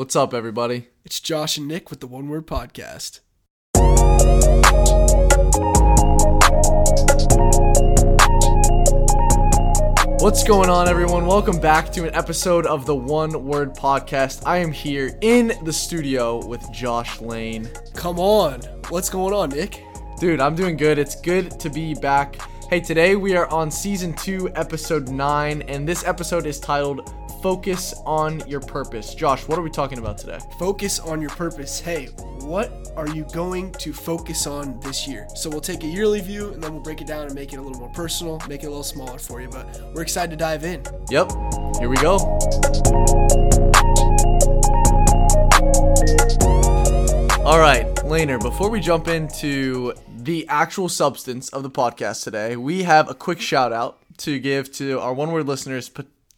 What's up, everybody? It's Josh and Nick with the One Word Podcast. What's going on, everyone? Welcome back to an episode of the One Word Podcast. I am here in the studio with Josh Lane. Come on. What's going on, Nick? Dude, I'm doing good. It's good to be back. Hey, today we are on season two, episode nine, and this episode is titled Focus on Your Purpose. Josh, what are we talking about today? Focus on your purpose. Hey, what are you going to focus on this year? So we'll take a yearly view and then we'll break it down and make it a little more personal, make it a little smaller for you. But we're excited to dive in. Yep, here we go. All right, Laner, before we jump into the actual substance of the podcast today, we have a quick shout out to give to our one word listeners,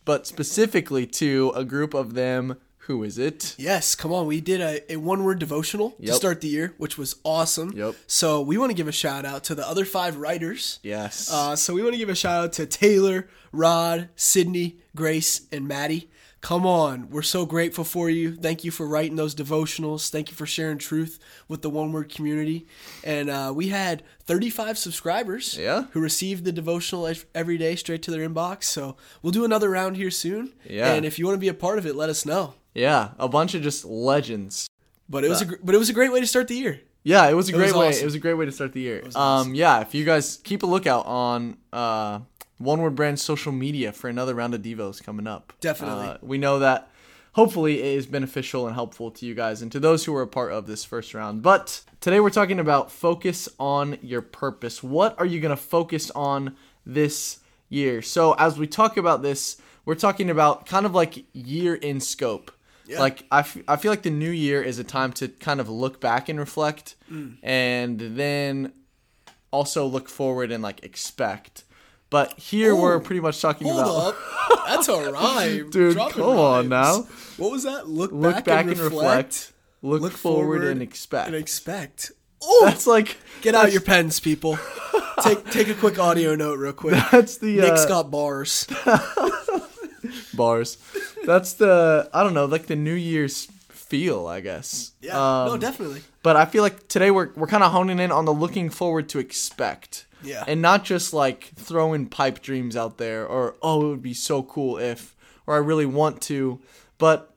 but- specifically to a group of them. Who is it? Yes, come on. We did a, a one word devotional to start the year, which was awesome. Yep. So we want to give a shout out to the other five writers. Yes. Uh, so we want to give a shout out to Taylor, Rod, Sydney, Grace, and Maddie. Come on, we're so grateful for you. Thank you for writing those devotionals. Thank you for sharing truth with the One Word community. And uh, we had 35 subscribers Yeah. who received the devotional every day straight to their inbox. So we'll do another round here soon. Yeah. And if you want to be a part of it, let us know. yeah, a bunch of just legends. But it was a gr- but it was a great way to start the year. Yeah, it was a great was way. awesome. It was a great way to start the year. Um, yeah, if you guys keep a lookout on uh, One Word Brand social media for another round of devos coming up. Definitely. Uh, we know that hopefully it is beneficial and helpful to you guys and to those who were a part of this first round. But today we're talking about focus on your purpose. What are you going to focus on this year? So as we talk about this, we're talking about kind of like year in scope. Yeah. Like I, f- I feel like the new year is a time to kind of look back and reflect Mm. and then also look forward and like expect. But here we're pretty much talking Hold about up. That's a rhyme. Dude, Dropping come on now. What was that? Look, look back, back and, and reflect, reflect, look, look forward, forward and expect. and expect. Oh, that's like get out your pens, people. take take a quick audio note, real quick. That's the Nick's uh, got bars. bars. That's the I don't know, like the New Year's feel, I guess. Yeah, no, Um, definitely. But I feel like today we're we're kind of honing in on the looking forward to expect. Yeah. And not just like throwing pipe dreams out there or oh it would be so cool if or I really want to, but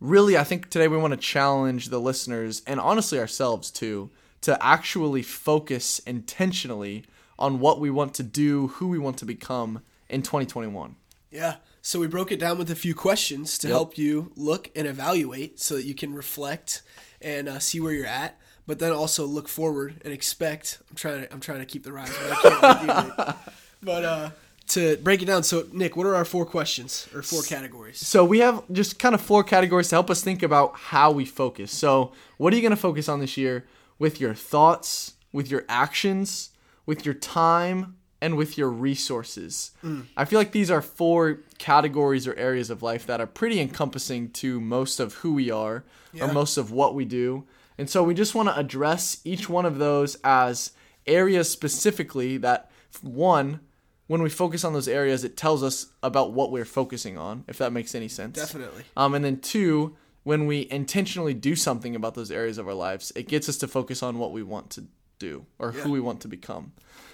really I think today we want to challenge the listeners and honestly ourselves too to actually focus intentionally on what we want to do, who we want to become in 2021. Yeah. So we broke it down with a few questions to Yep. help you look and evaluate, so that you can reflect and uh, see where you're at. But then also look forward and expect. I'm trying to I'm trying to keep the rhymes, but I can't. But uh, to break it down, so Nick, what are our four questions or four categories? So we have just kind of four categories to help us think about how we focus. So what are you going to focus on this year with your thoughts, with your actions, with your time, and with your resources? I feel like these are four categories or areas of life that are pretty encompassing to most of who we are Yeah. or most of what we do. And so we just want to address each one of those as areas specifically that one when we focus on those areas, it tells us about what we're focusing on, if that makes any sense. Definitely. Um, and then two, when we intentionally do something about those areas of our lives, it gets us to focus on what we want to do or Yeah. who we want to become.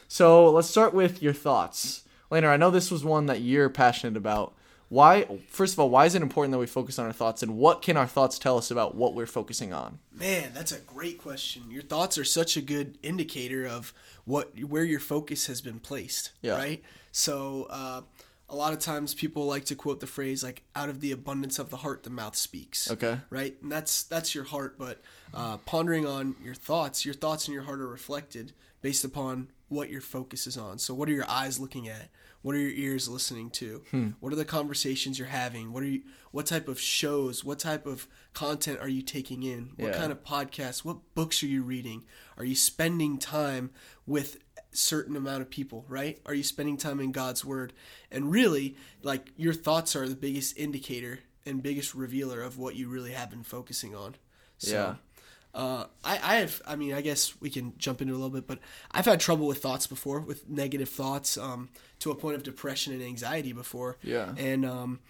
So let's start with your thoughts. Laner, I know this was one that you're passionate about. Why, first of all, why is it important that we focus on our thoughts and what can our thoughts tell us about what we're focusing on? Man, that's a great question. Your thoughts are such a good indicator of what where your focus has been placed. Yeah. Right. So uh, a lot of times people like to quote the phrase like "out of the abundance of the heart, the mouth speaks." Okay. Right, and that's that's your heart. But uh, pondering on your thoughts, your thoughts and your heart are reflected based upon what your focus is on. So, what are your eyes looking at? What are your ears listening to? Hmm. What are the conversations you're having? What are you? What type of shows? What type of content are you taking in? What Yeah. kind of podcasts? What books are you reading? Are you spending time with certain amount of people? Right? Are you spending time in God's Word? And really, like your thoughts are the biggest indicator and biggest revealer of what you really have been focusing on. So, Yeah. uh, I, I have, I mean, I guess we can jump into a little bit, but I've had trouble with thoughts before, with negative thoughts, um, to a point of depression and anxiety before. Yeah. And um,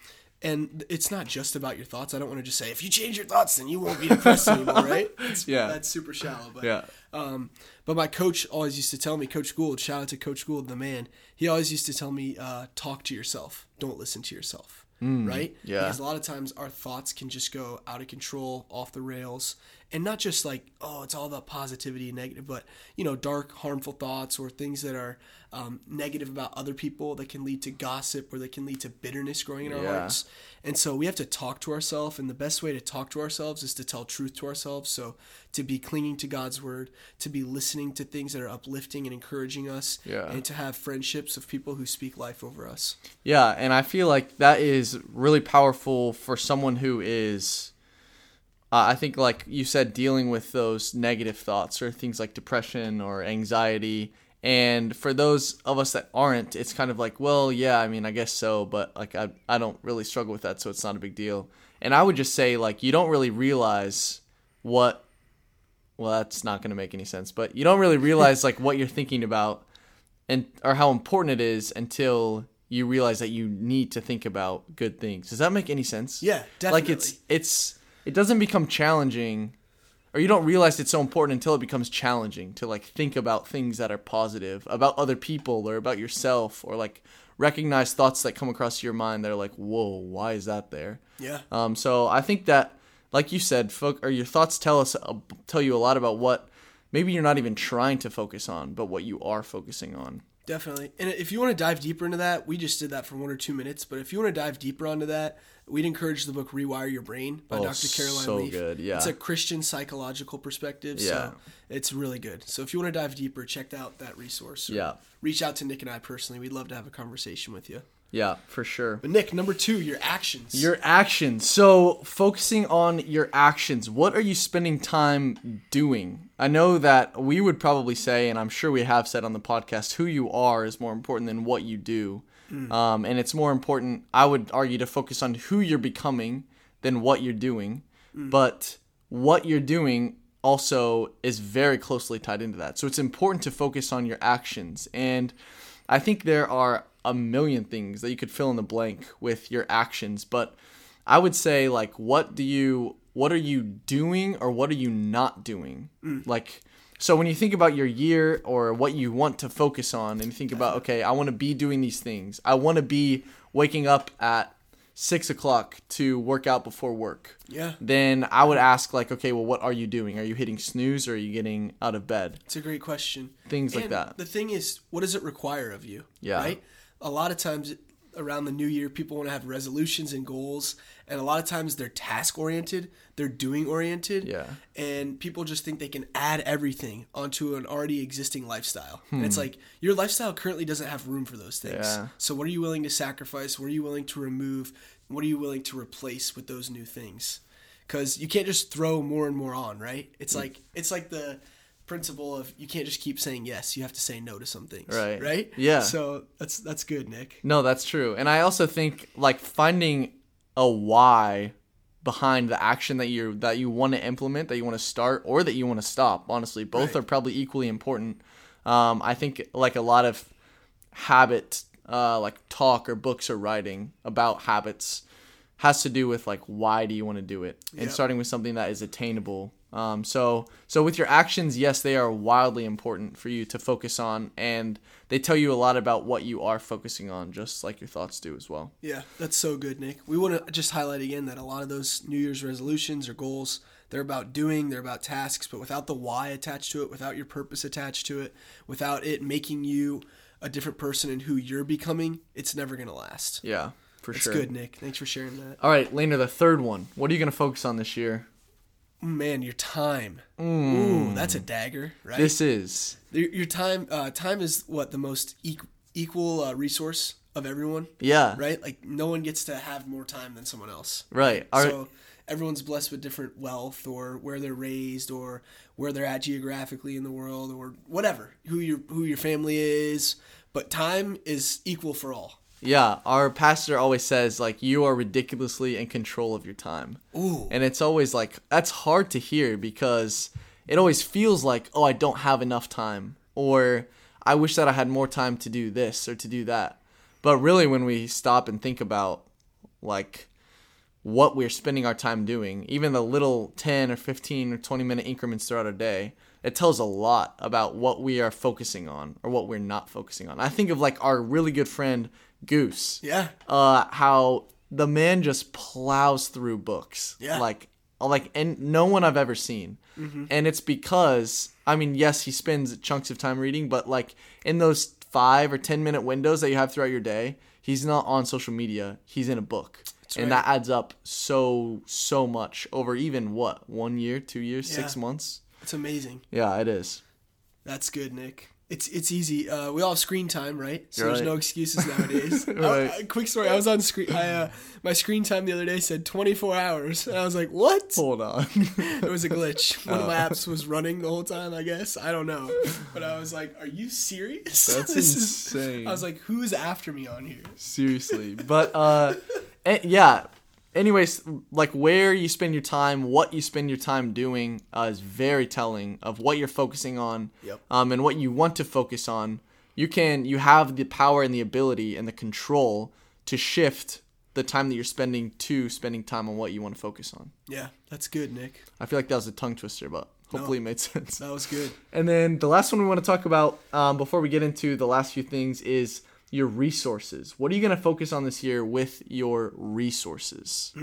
And it's not just about your thoughts. I don't want to just say if you change your thoughts, then you won't be depressed anymore, right? It's, Yeah. that's super shallow. But Yeah. um, but my coach always used to tell me, Coach Gould, shout out to Coach Gould, the man. He always used to tell me, uh, talk to yourself. Don't listen to yourself. right? Mm, yeah. Because a lot of times our thoughts can just go out of control, off the rails, and not just like, oh, it's all about positivity and negative, but you know, dark, harmful thoughts or things that are um, negative about other people that can lead to gossip or that can lead to bitterness growing in our Yeah. hearts. And so we have to talk to ourselves, and the best way to talk to ourselves is to tell truth to ourselves. So to be clinging to God's word, to be listening to things that are uplifting and encouraging us, Yeah. and to have friendships of people who speak life over us. Yeah, and I feel like that is really powerful for someone who is, uh, I think, like you said, dealing with those negative thoughts or things like depression or anxiety. And for those of us that aren't, it's kind of like, well, yeah, I mean, I guess so, but like, I, I don't really struggle with that, so it's not a big deal. And I would just say, like, you don't really realize what, well, that's not going to make any sense, but you don't really realize, like, what you're thinking about and or how important it is until you realize that you need to think about good things. Does that make any sense? Yeah, definitely. Like it's it's it doesn't become challenging or you don't realize it's so important until it becomes challenging to like think about things that are positive about other people or about yourself or like recognize thoughts that come across your mind that are like, "Whoa, why is that there?" Yeah. Um, so I think that, like you said, fo- or your thoughts tell us uh, tell you a lot about what maybe you're not even trying to focus on, but what you are focusing on. Definitely. And if you want to dive deeper into that, we just did that for one or two minutes. But if you want to dive deeper onto that, we'd encourage the book Rewire Your Brain by Oh, Dr. Caroline so Leaf. good, yeah. It's a Christian psychological perspective. Yeah. So it's really good. So if you want to dive deeper, check out that resource. Yeah. Reach out to Nick and I personally. We'd love to have a conversation with you. Yeah, for sure. But Nick, number two, your actions. Your actions. So, focusing on your actions, what are you spending time doing? I know that we would probably say, and I'm sure we have said on the podcast, who you are is more important than what you do. Um, and it's more important, I would argue, to focus on who you're becoming than what you're doing. But what you're doing also is very closely tied into that. So, it's important to focus on your actions. And I think there are a million things that you could fill in the blank with your actions, but I would say like what do you what are you doing or what are you not doing? Mm. Like so when you think about your year or what you want to focus on and you think about okay, I want to be doing these things. I want to be waking up at six o'clock to work out before work yeah. then I would ask like, okay, well, what are you doing? Are you hitting snooze or are you getting out of bed? It's a great question. Things like that. The thing is, what does it require of you? Yeah. Right? A lot of times around the new year, people want to have resolutions and goals. And a lot of times they're task oriented, they're doing oriented. Yeah. And people just think they can add everything onto an already existing lifestyle. And it's like, your lifestyle currently doesn't have room for those things. Hmm. Yeah. So what are you willing to sacrifice? What are you willing to remove? What are you willing to replace with those new things? Because you can't just throw more and more on, right? It's Hmm. like it's like the principle of you can't just keep saying yes. You have to say no to some things, Right. Right? Yeah. So that's that's good, Nick. No, that's true. And I also think like finding a why behind the action that you that you want to implement, that you want to start, or that you want to stop. Honestly, both Right. are probably equally important. Um, I think like a lot of habit, uh, like talk or books or writing about habits, has to do with like why do you want to do it, and Yep. starting with something that is attainable. Um, so so with your actions, yes, they are wildly important for you to focus on, and they tell you a lot about what you are focusing on, just like your thoughts do as well. Yeah, that's so good, Nick. We want to just highlight again that a lot of those New Year's resolutions or goals, they're about doing, they're about tasks, but without the why attached to it, without your purpose attached to it, without it making you a different person and who you're becoming, it's never going to last. Yeah, for That's sure. good, Nick. Thanks for sharing that. All right, Laner, the third one. What are you gonna focus on this year? Man, your time. Ooh, that's a dagger, right? This is your, your time. Uh, time is what the most equ- equal uh, resource of everyone, yeah, right? Like no one gets to have more time than someone else. right. Right. so everyone's blessed with different wealth or where they're raised or where they're at geographically in the world or whatever who your who your family is but time is equal for all Yeah, our pastor always says like you are ridiculously in control of your time. Ooh. And it's always like that's hard to hear because it always feels like, oh, I don't have enough time or I wish that I had more time to do this or to do that. But really when we stop and think about like what we're spending our time doing, even the little 10 or 15 or 20 minute increments throughout our day, it tells a lot about what we are focusing on or what we're not focusing on. I think of like our really good friend Goose. Yeah. Uh how the man just plows through books. Yeah. Like like and no one I've ever seen. And it's because I mean, yes, he spends chunks of time reading, but like in those 5 or 10 minute windows that you have throughout your day, he's not on social media. He's in a book. And right. that adds up so so much over even what? 1 year, 2 years, 6 months? It's amazing. Yeah, it is. That's good, Nick. It's it's easy. Uh, we all have screen time, right? So Right. there's no excuses nowadays. Right. I- quick story: I was on screen. I, uh, my screen time the other day said 24 hours, and I was like, "What?" Hold on. It was a glitch. One Oh. of my apps was running the whole time. I guess I don't know, but I was like, "Are you serious?" That's This is- insane. I was like, "Who's after me on here?" Seriously. But uh eh, yeah. Anyways, like where you spend your time, what you spend your time doing uh, is very telling of what you're focusing on Yep. um, and what you want to focus on. You can you have the power and the ability and the control to shift the time that you're spending to spending time on what you want to focus on. Yeah, that's good, Nick. I feel like that was a tongue twister, but hopefully it made sense. That was good. And then the last one we want to talk about um, before we get into the last few things is your resources. What are you going to focus on this year with your resources?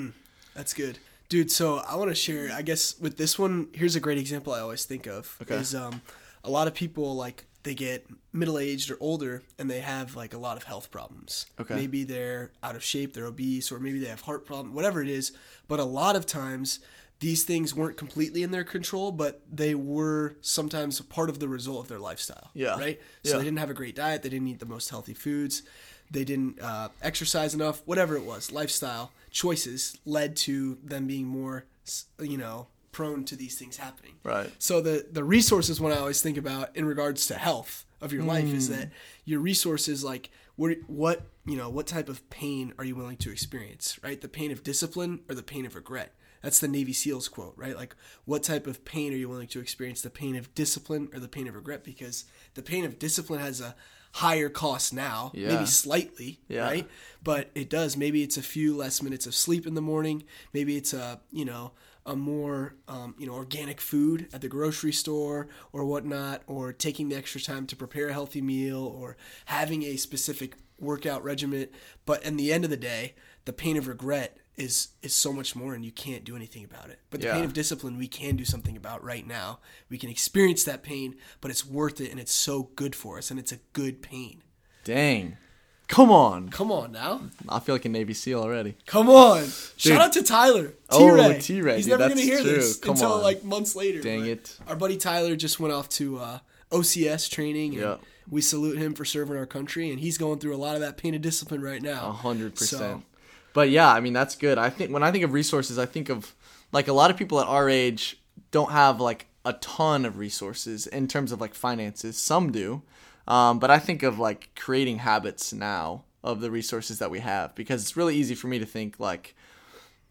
That's good. Dude, so I want to share, I guess with this one, here's a great example I always think of. Okay. Is um a lot of people like they get middle-aged or older and they have like a lot of health problems. Okay. Maybe they're out of shape, they're obese or maybe they have heart problem, whatever it is, but a lot of times these things weren't completely in their control, but they were sometimes part of the result of their lifestyle. Yeah. Right? So Yeah. they didn't have a great diet, they didn't eat the most healthy foods, they didn't uh, exercise enough, whatever it was, lifestyle choices led to them being more, you know, prone to these things happening. Right. So the the resources one I always think about in regards to health of your life is that your resources like what what you know what type of pain are you willing to experience right the pain of discipline or the pain of regret that's the Navy SEALs quote right? Like what type of pain are you willing to experience? The pain of discipline or the pain of regret? Because the pain of discipline has a higher cost now Yeah. maybe slightly Yeah. right? But it does. Maybe it's a few less minutes of sleep in the morning. Maybe it's a you know a more um, you know organic food at the grocery store or whatnot or taking the extra time to prepare a healthy meal or having a specific workout regimen but in the end of the day the pain of regret is is so much more and you can't do anything about it but the Yeah. pain of discipline we can do something about right now we can experience that pain but it's worth it and it's so good for us and it's a good pain Dang. Come on. come on now I feel like a Navy SEAL already. Come on! Shout out to Tyler. Oh, T-Ray. Oh, T-Ray, He's dude, never gonna hear true. this Come until on. like months later. Dang it. Our buddy Tyler just went off to uh, OCS training, and Yeah. we salute him for serving our country. And he's going through a lot of that pain of discipline right now. A hundred So, percent. But yeah, I mean that's good. I think when I think of resources, I think of like a lot of people at our age don't have like a ton of resources in terms of like finances. Some do, um, but I think of like creating habits now of the resources that we have because it's really easy for me to think like,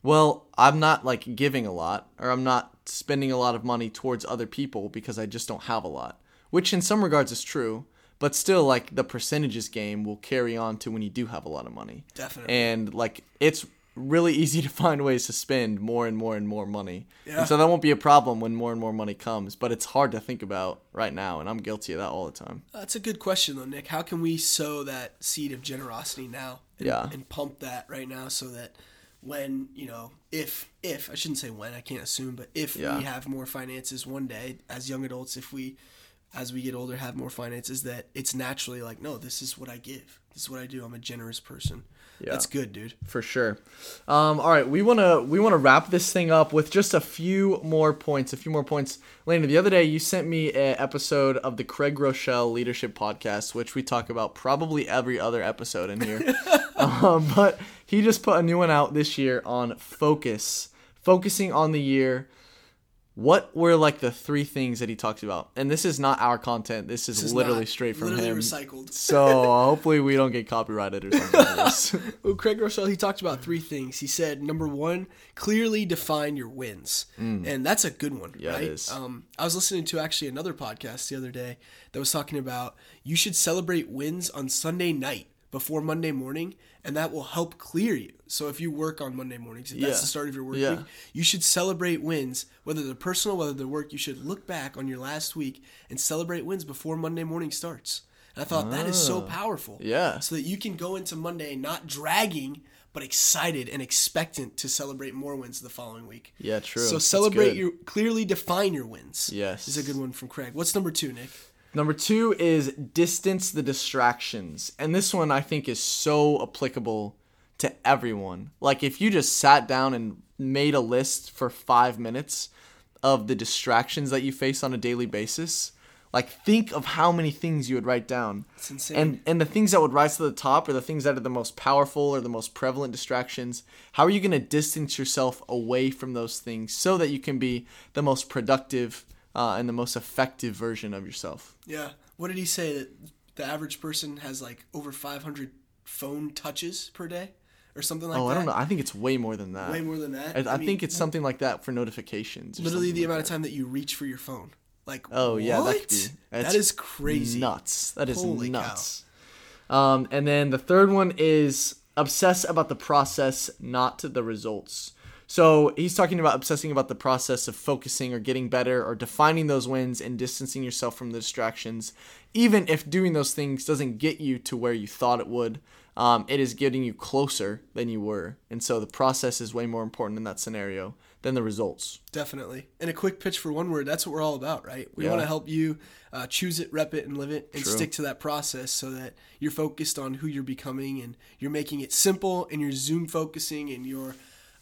well, I'm not like giving a lot or I'm not spending a lot of money towards other people because I just don't have a lot, which in some regards is true. But still, like the percentages game will carry on to when you do have a lot of money. Definitely. And like it's really easy to find ways to spend more and more and more money. Yeah. And so that won't be a problem when more and more money comes. But it's hard to think about right now, and I'm guilty of that all the time. That's a good question, though, Nick. How can we sow that seed of generosity now? And, Yeah. And pump that right now so that when, you know, if, if, I shouldn't say when, I can't assume, but if Yeah. we have more finances one day as young adults, if we, as we get older, have more finances, that it's naturally like, no, this is what I give. This is what I do. I'm a generous person. Yeah. That's good, dude. for sure. Um, all right, we wanna we wanna wrap this thing up with just a few more points. A few more points. Laner, the other day you sent me an episode of the Craig Groeschel Leadership Podcast, which we talk about probably every other episode in here. um, but he just put a new one out this year on focus, focusing on the year. What were like the three things that he talks about? And this is not our content. This is, This is literally straight from literally him. recycled. So uh, hopefully we don't get copyrighted or something. this. Well, Craig Groeschel, he talked about three things. He said, number one, clearly define your wins. And that's a good one, Mm. Yeah, it right? is. Um, I was listening to actually another podcast the other day that was talking about you should celebrate wins on Sunday night before Monday morning, and that will help clear you. So if you work on Monday mornings, if that's the start of your work Yeah. week, you should celebrate wins, whether they're personal, whether they're work. You should look back on your last week and celebrate wins before Monday morning starts. And I thought that is so powerful. Ah. Yeah. So that you can go into Monday not dragging, but excited and expectant to celebrate more wins the following week. Yeah, true. So celebrate your clearly define your wins. Yes. is a good one from Craig. What's number two, Nick? Number two is distance the distractions. And this one I think is so applicable to everyone. Like if you just sat down and made a list for five minutes of the distractions that you face on a daily basis, like think of how many things you would write down. It's insane. And and the things that would rise to the top are the things that are the most powerful or the most prevalent distractions. How are you going to distance yourself away from those things so that you can be the most productive uh, and the most effective version of yourself? Yeah. What did he say that the average person has like over 500 phone touches per day or something like Oh, that? Oh, I don't know. I think it's way more than that. Way more than that. I, I, mean, think it's something like that for notifications. literally the like amount of time that you reach for your phone. Like Oh yeah, that what? That That's crazy. Nuts. That is Holy nuts. Um, and then the third one is obsess about the process, not the results. So he's talking about obsessing about the process of focusing or getting better or defining those wins and distancing yourself from the distractions. Even if doing those things doesn't get you to where you thought it would, um, it is getting you closer than you were. And so the process is way more important in that scenario than the results. Definitely. And a quick pitch for one word. That's what we're all about, right? We Yeah. want to help you uh, choose it, rep it, and live it, and True. stick to that process so that you're focused on who you're becoming and you're making it simple and you're zoom focusing and you're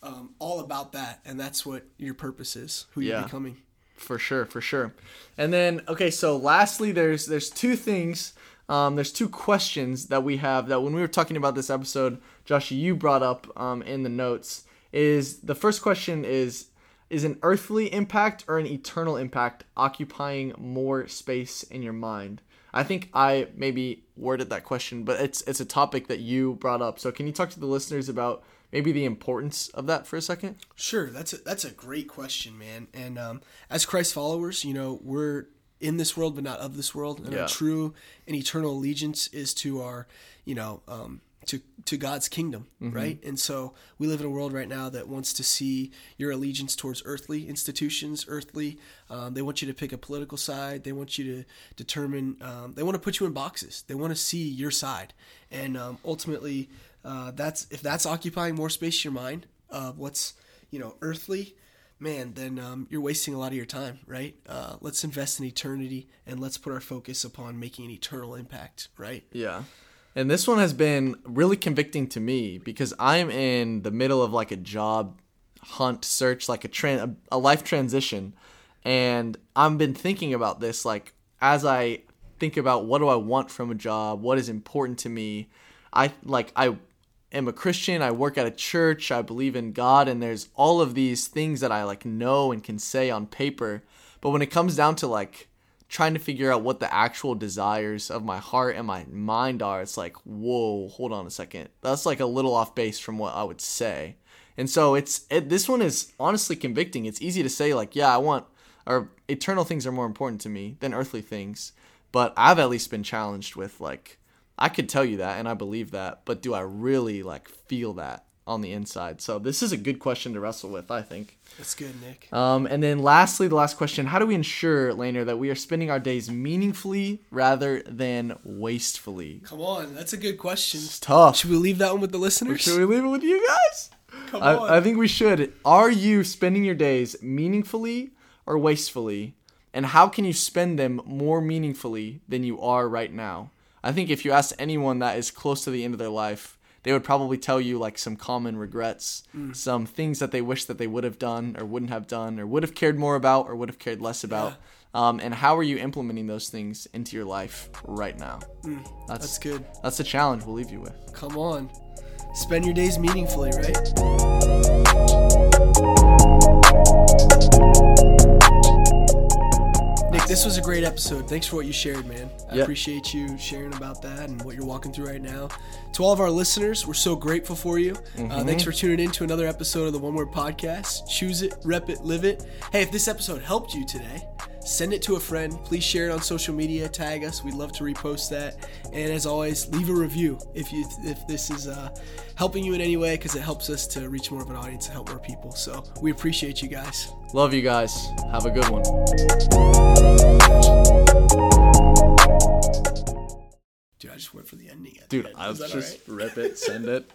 um, all about that. And that's what your purpose is, who you're becoming. for sure for sure and then okay so lastly there's there's two things um, there's two questions that we have that when we were talking about this episode josh you brought up um, in the notes is the first question is is an earthly impact or an eternal impact occupying more space in your mind i think i maybe worded that question but it's it's a topic that you brought up so can you talk to the listeners about maybe the importance of that for a second Sure, that's a, that's a great question, man. And um, as Christ followers, you know, we're in this world, but not of this world. And Yeah. our true and eternal allegiance is to our, you know, um, to to God's kingdom, Mm-hmm. right? And so we live in a world right now that wants to see your allegiance towards earthly institutions, earthly. Um, they want you to pick a political side. They want you to determine. Um, they want to put you in boxes. They want to see your side, and um, ultimately, uh, that's if that's occupying more space in your mind of what's you know earthly man then um, you're wasting a lot of your time right uh, let's invest in eternity and let's put our focus upon making an eternal impact right Yeah. And this one has been really convicting to me because I'm in the middle of like a job hunt search, like a tran- a life transition. And I've been thinking about this like as I think about what do I want from a job, what is important to me. I like I am a Christian, I work at a church, I believe in God and there's all of these things that I like know and can say on paper. But when it comes down to like trying to figure out what the actual desires of my heart and my mind are, it's like, whoa, hold on a second. That's like a little off base from what I would say. And so it's it, this one is honestly convicting. It's easy to say like, yeah, I want or eternal things are more important to me than earthly things, but I've at least been challenged with like I could tell you that and I believe that, but do I really like feel that on the inside? So this is a good question to wrestle with, I think. that's good nick Um, and then lastly, the last question: How do we ensure, Laner, that we are spending our days meaningfully rather than wastefully? come on that's a good question It's tough. should we leave that one with the listeners Should we leave it with you guys? come on I, I think we should. Are you spending your days meaningfully or wastefully? And how can you spend them more meaningfully than you are right now? I think if you ask anyone that is close to the end of their life, they would probably tell you like some common regrets, some things that they wish that they would have done or wouldn't have done or would have cared more about or would have cared less about. Um, and how are you implementing those things into your life right now? that's that's good that's the challenge we'll leave you with. come on spend your days meaningfully right this was a great episode. Thanks for what you shared, man. I Yeah. appreciate you sharing about that and what you're walking through right now. To all of our listeners, we're so grateful for you. Mm-hmm. Uh, thanks for tuning in to another episode of the One Word Podcast. Choose it, rep it, live it. Hey, if this episode helped you today, send it to a friend. Please share it on social media. Tag us. We'd love to repost that. And as always, leave a review if you if this is uh, helping you in any way because it helps us to reach more of an audience and help more people. So we appreciate you guys. Love you guys. Have a good one. Dude, I just went for the ending. Dude, the end. I Is was just right? rip it, send it.